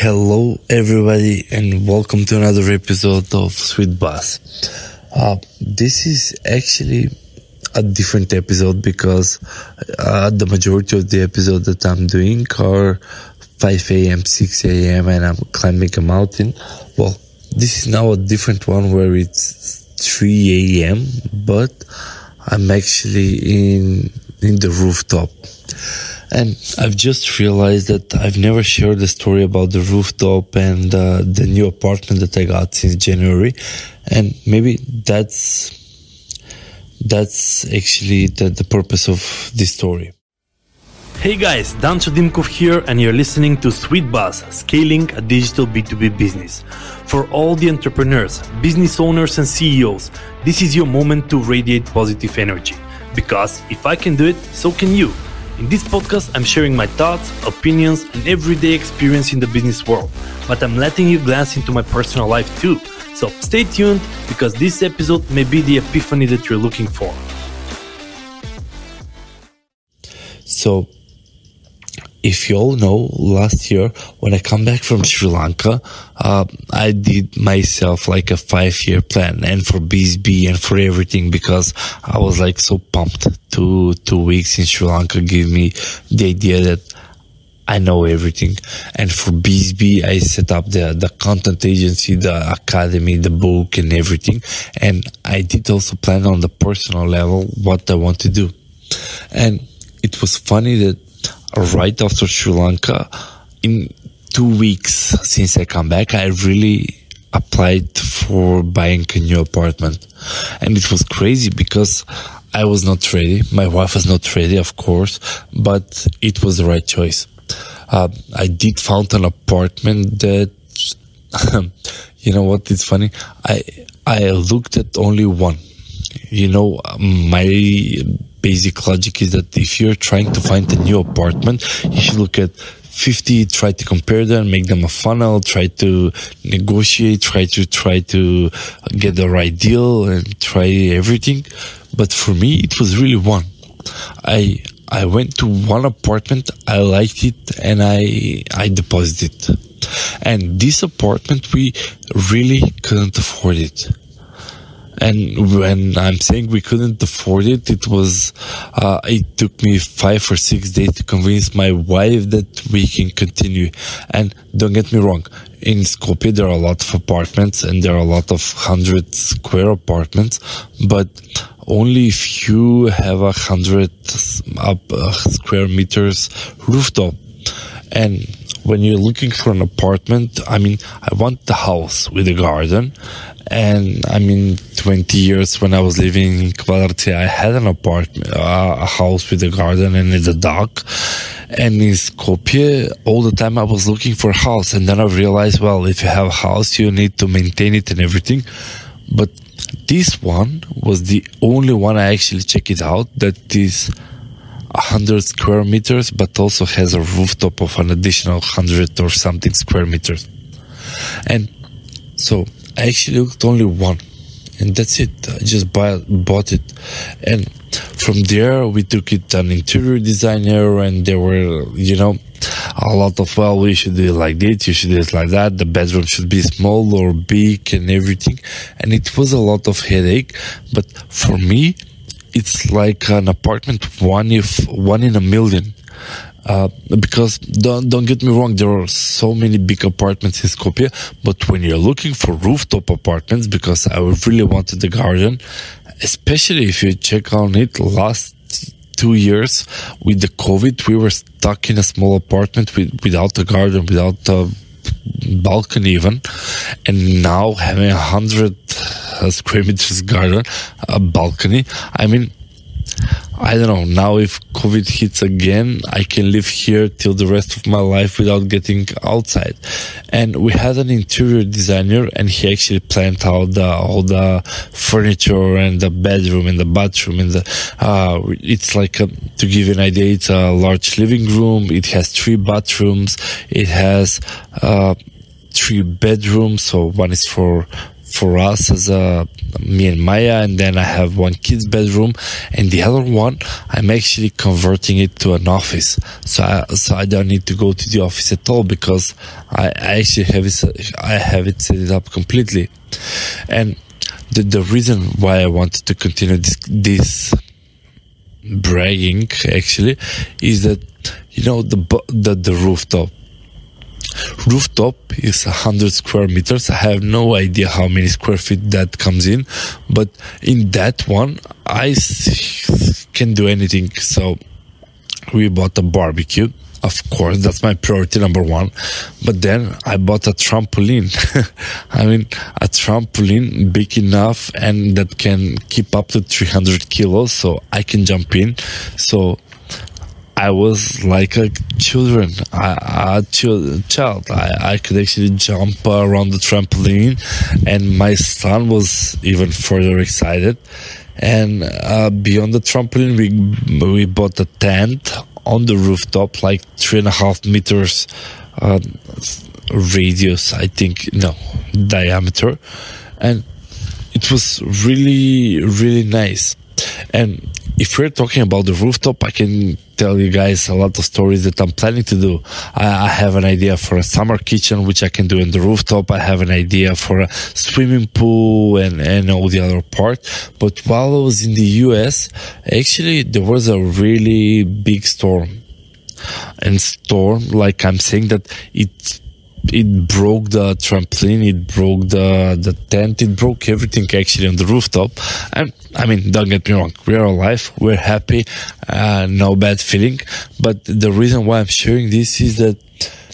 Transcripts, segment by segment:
Hello, everybody, and welcome to another episode of Sweet Buzz. Uh, this is actually a different episode because uh, the majority of the episodes that I'm doing are 5 a.m., 6 a.m., and I'm climbing a mountain. Well, this is now a different one where it's 3 a.m., but I'm actually in in the rooftop. And I've just realized that I've never shared the story about the rooftop and uh, the new apartment that I got since January. And maybe that's that's actually the, the purpose of this story. Hey guys, Dancho Dimkov here, and you're listening to Sweet Buzz, scaling a digital B2B business. For all the entrepreneurs, business owners, and CEOs, this is your moment to radiate positive energy. Because if I can do it, so can you. In this podcast, I'm sharing my thoughts, opinions, and everyday experience in the business world, but I'm letting you glance into my personal life too. So stay tuned because this episode may be the epiphany that you're looking for. So, if you all know, last year when I come back from Sri Lanka, uh, I did myself like a five year plan and for BSB and for everything because I was like so pumped. Two, two weeks in Sri Lanka gave me the idea that I know everything. And for BSB, I set up the, the content agency, the academy, the book and everything. And I did also plan on the personal level what I want to do. And it was funny that right after Sri Lanka, in two weeks since I come back, I really applied for buying a new apartment. And it was crazy because I was not ready. My wife was not ready, of course, but it was the right choice. Uh, I did found an apartment that, you know what? It's funny. I I looked at only one. You know, my basic logic is that if you're trying to find a new apartment, you should look at 50, try to compare them, make them a funnel, try to negotiate, try to try to get the right deal and try everything. But for me, it was really one. I I went to one apartment, I liked it, and I I deposited. And this apartment, we really couldn't afford it. And when I'm saying we couldn't afford it, it was, uh, it took me five or six days to convince my wife that we can continue. And don't get me wrong, in Skopje, there are a lot of apartments and there are a lot of hundred square apartments, but only if you have a hundred up uh, square meters rooftop. And when you're looking for an apartment, I mean, I want the house with a garden. And I mean, 20 years when I was living in Kvadratje, I had an apartment, uh, a house with a garden and a dog. And in Skopje, all the time I was looking for a house. And then I realized, well, if you have a house, you need to maintain it and everything. But this one was the only one I actually checked it out that is 100 square meters, but also has a rooftop of an additional 100 or something square meters. And so I actually looked only one, and that's it. I just buy, bought it, and from there we took it an interior designer, and there were, you know, a lot of well, we should do it like this, you should do it like that. The bedroom should be small or big, and everything. And it was a lot of headache, but for me, it's like an apartment one if one in a million. Uh, because don't don't get me wrong, there are so many big apartments in Skopje, but when you're looking for rooftop apartments, because I really wanted the garden, especially if you check on it last two years with the COVID, we were stuck in a small apartment with, without a garden, without a balcony even, and now having a hundred uh, square meters garden, a balcony. I mean, I don't know. Now, if COVID hits again, I can live here till the rest of my life without getting outside. And we had an interior designer, and he actually planned out the, all the furniture and the bedroom and the bathroom and the. Uh, it's like a, to give an idea, it's a large living room. It has three bathrooms. It has uh, three bedrooms. So one is for for us as a me and Maya, and then I have one kid's bedroom, and the other one I'm actually converting it to an office. So I, so I don't need to go to the office at all because I, I actually have it I have it set up completely, and the the reason why I wanted to continue this this bragging actually is that you know the the, the rooftop rooftop is 100 square meters. I have no idea how many square feet that comes in, but in that one, I can do anything. So we bought a barbecue. Of course, that's my priority number one. But then I bought a trampoline. I mean, a trampoline big enough and that can keep up to 300 kilos. So I can jump in. So I was like a children, a, a child. I, I could actually jump around the trampoline, and my son was even further excited. And uh, beyond the trampoline, we we bought a tent on the rooftop, like three and a half meters uh, radius, I think, no diameter, and it was really really nice. And if we're talking about the rooftop, I can tell you guys a lot of stories that I'm planning to do. I, I, have an idea for a summer kitchen, which I can do in the rooftop. I have an idea for a swimming pool and, and all the other part. But while I was in the US, actually, there was a really big storm. And storm, like I'm saying that it it broke the trampoline, it broke the the tent, it broke everything actually on the rooftop. And I mean, don't get me wrong, we're alive, we're happy, uh, no bad feeling. But the reason why I'm sharing this is that,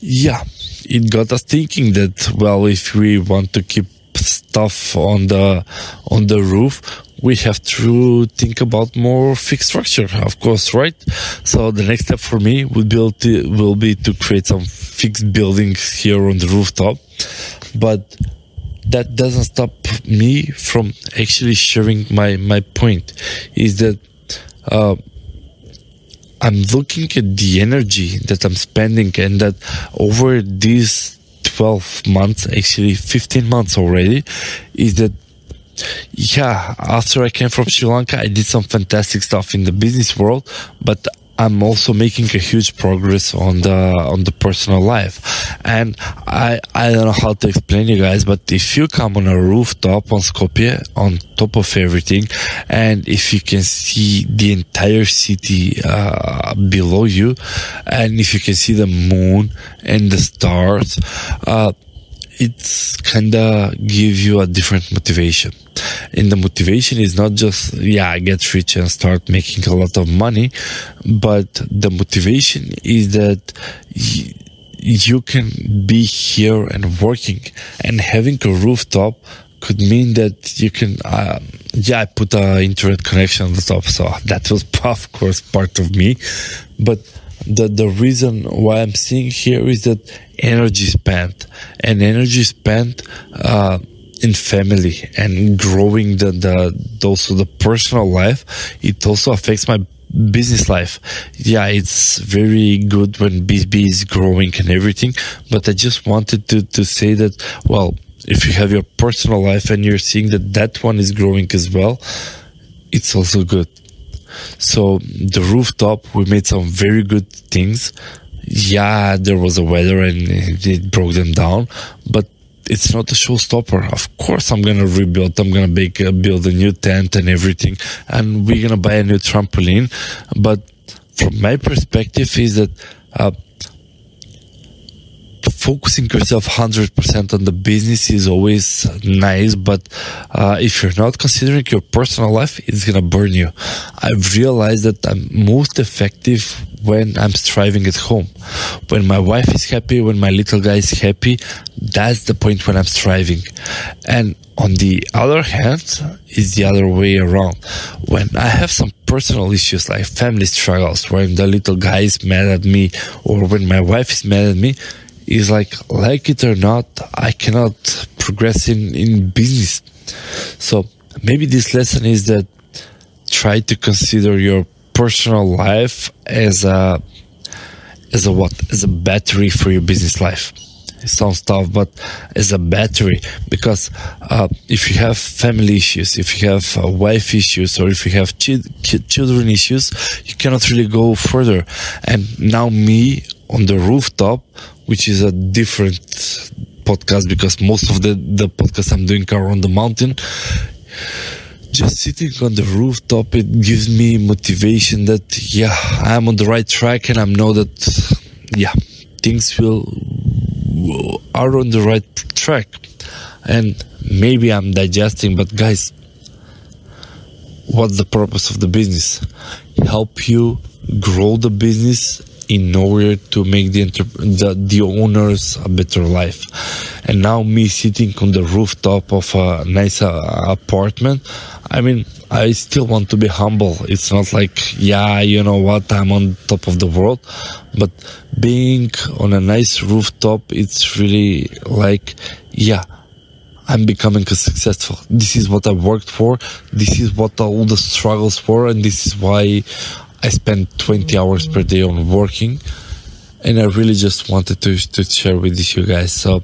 yeah, it got us thinking that well, if we want to keep stuff on the on the roof we have to think about more fixed structure of course right? So the next step for me would to, will be to create some fixed buildings here on the rooftop. But that doesn't stop me from actually sharing my my point is that uh, I'm looking at the energy that I'm spending and that over these 12 months, actually 15 months already, is that yeah, after I came from Sri Lanka, I did some fantastic stuff in the business world, but I'm also making a huge progress on the on the personal life. And I I don't know how to explain you guys, but if you come on a rooftop on Skopje on top of everything, and if you can see the entire city uh, below you, and if you can see the moon and the stars, uh, it's kinda give you a different motivation. And the motivation is not just, yeah, I get rich and start making a lot of money, but the motivation is that you can be here and working. And having a rooftop could mean that you can, uh, yeah, I put an internet connection on the top. So that was, of course, part of me, but the the reason why I'm seeing here is that energy spent. And energy spent uh, in family and growing the the also the personal life. It also affects my business life. Yeah, it's very good when BB is growing and everything, but I just wanted to to say that well. If you have your personal life and you're seeing that that one is growing as well, it's also good. So the rooftop, we made some very good things. Yeah, there was a weather and it broke them down, but it's not a showstopper. Of course, I'm gonna rebuild. I'm gonna make, uh, build a new tent and everything, and we're gonna buy a new trampoline. But from my perspective, is that uh, focusing yourself 100% on the business is always nice, but uh, if you're not considering your personal life, it's gonna burn you. I've realized that I'm most effective when I'm striving at home. When my wife is happy, when my little guy is happy, that's the point when I'm striving. And on the other hand, is the other way around. When I have some personal issues like family struggles, when the little guy is mad at me, or when my wife is mad at me, is like like it or not i cannot progress in in business. So maybe this lesson is that try to consider your personal life as a as a what? As a battery for your business life. It sounds tough, but as a battery, because uh, if you have family issues, if you have uh, wife issues, or if you have chi- children issues, you cannot really go further. And now me on the rooftop, which is a different podcast because most of the, the podcasts I'm doing are on the mountain. Just sitting on the rooftop, it gives me motivation that, yeah, I'm on the right track and I know that, yeah, things will are on the right track and maybe i'm digesting but guys what's the purpose of the business help you grow the business in order to make the, the, the owners a better life and now me sitting on the rooftop of a nice uh, apartment i mean I still want to be humble. It's not like, yeah, you know what, I'm on top of the world. But being on a nice rooftop, it's really like, yeah, I'm becoming successful. This is what I worked for. This is what all the struggles were. And this is why I spend 20 hours per day on working. And I really just wanted to, to share with you guys. So,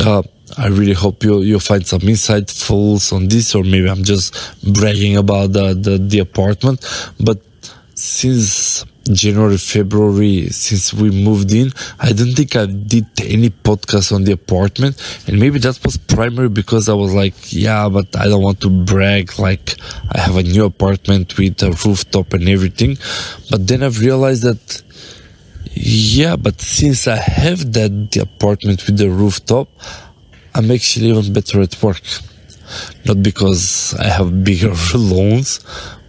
uh, I really hope you you find some insightfuls on this, or maybe I'm just bragging about the, the, the apartment. But since January, February, since we moved in, I don't think I did any podcast on the apartment. And maybe that was primary because I was like, yeah, but I don't want to brag. Like I have a new apartment with a rooftop and everything. But then I've realized that, yeah, but since I have that apartment with the rooftop, I'm actually even better at work. Not because I have bigger loans,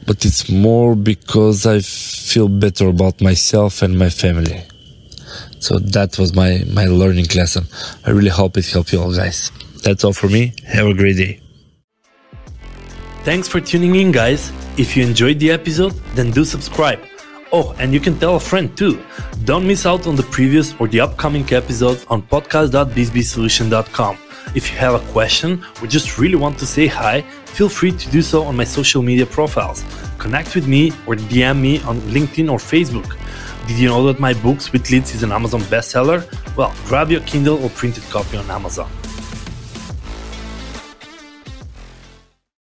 but it's more because I feel better about myself and my family. So that was my, my learning lesson. I really hope it helped you all guys. That's all for me. Have a great day. Thanks for tuning in, guys. If you enjoyed the episode, then do subscribe. Oh, and you can tell a friend too. Don't miss out on the previous or the upcoming episodes on podcast.bizzbeesolutions.com. If you have a question or just really want to say hi, feel free to do so on my social media profiles. Connect with me or DM me on LinkedIn or Facebook. Did you know that my book Sweet Leads is an Amazon bestseller? Well, grab your Kindle or printed copy on Amazon.